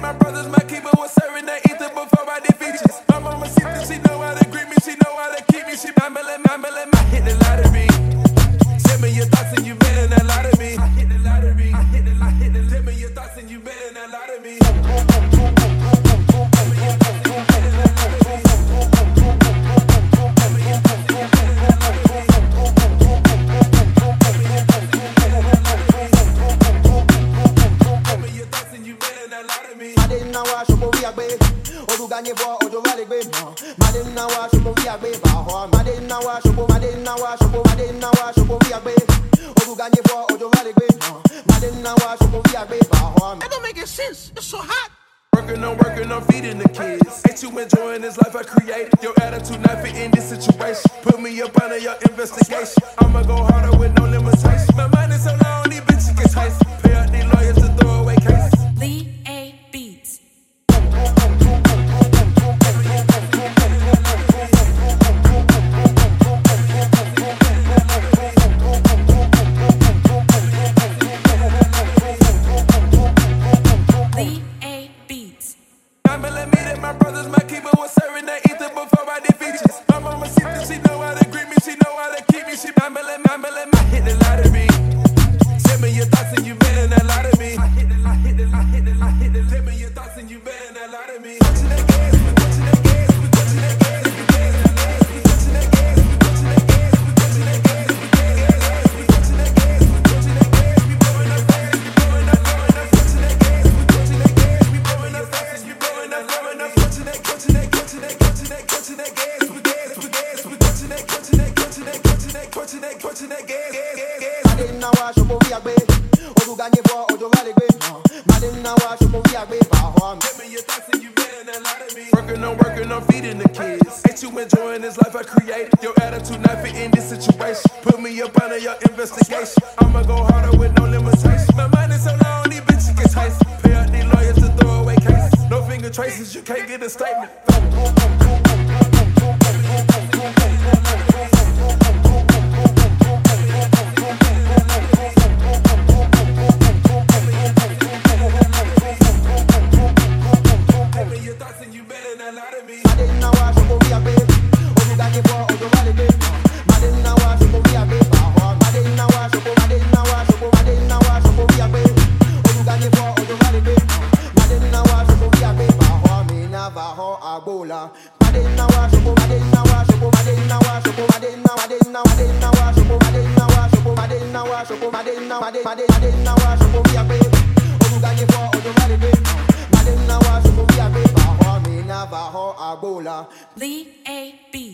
My brothers, my keeper was serving that ether before I did. My mama see this, she know how to greet me, she know how to keep me. She mama let, mama let my hit the lottery. Send me your thoughts and you winning that lottery. Wa agbe ojo wa wa agbe ba ho wa wa wa agbe ojo wa wa agbe ba ho That don't make sense. It's so hot. Working on working on feeding the kids. Ain't you enjoying this life I created? Your attitude not fit in this situation. Put me up under your investigation. I'ma go harder with no limitation. My mind is so long, these bitches get taste. My brothers, my keeper was serving that ether before I did features. My mama see that she know how to greet me, she know how to keep me. She mama let mama let me hit the lottery. Oluganye bo ojo wa le gbe mo Madina wa shopo vi agbe ba ho Tell me your thoughts and you better not lie to me. Working on working on feeding the kids. Ain't you enjoying this life I created? Your attitude not fit in this situation. Put me up under your investigation. I'ma go harder with no limitation. My mind is so long, these bitches get taste. Pay out these lawyers to throw away cases. No finger traces, you can't get a statement. Ba ho agbola Madina wa shopo Madina wa shopo Madina wa shopo Madina Madina Madina wa shopo Madina wa shopo Madina wa shopo Madina Madina Madina wa shopo vi agbe Oluganye bo ojo wa le gbe mo Madina wa shopo vi agbe ba ho mi na ba ho agbola Lee A Beats.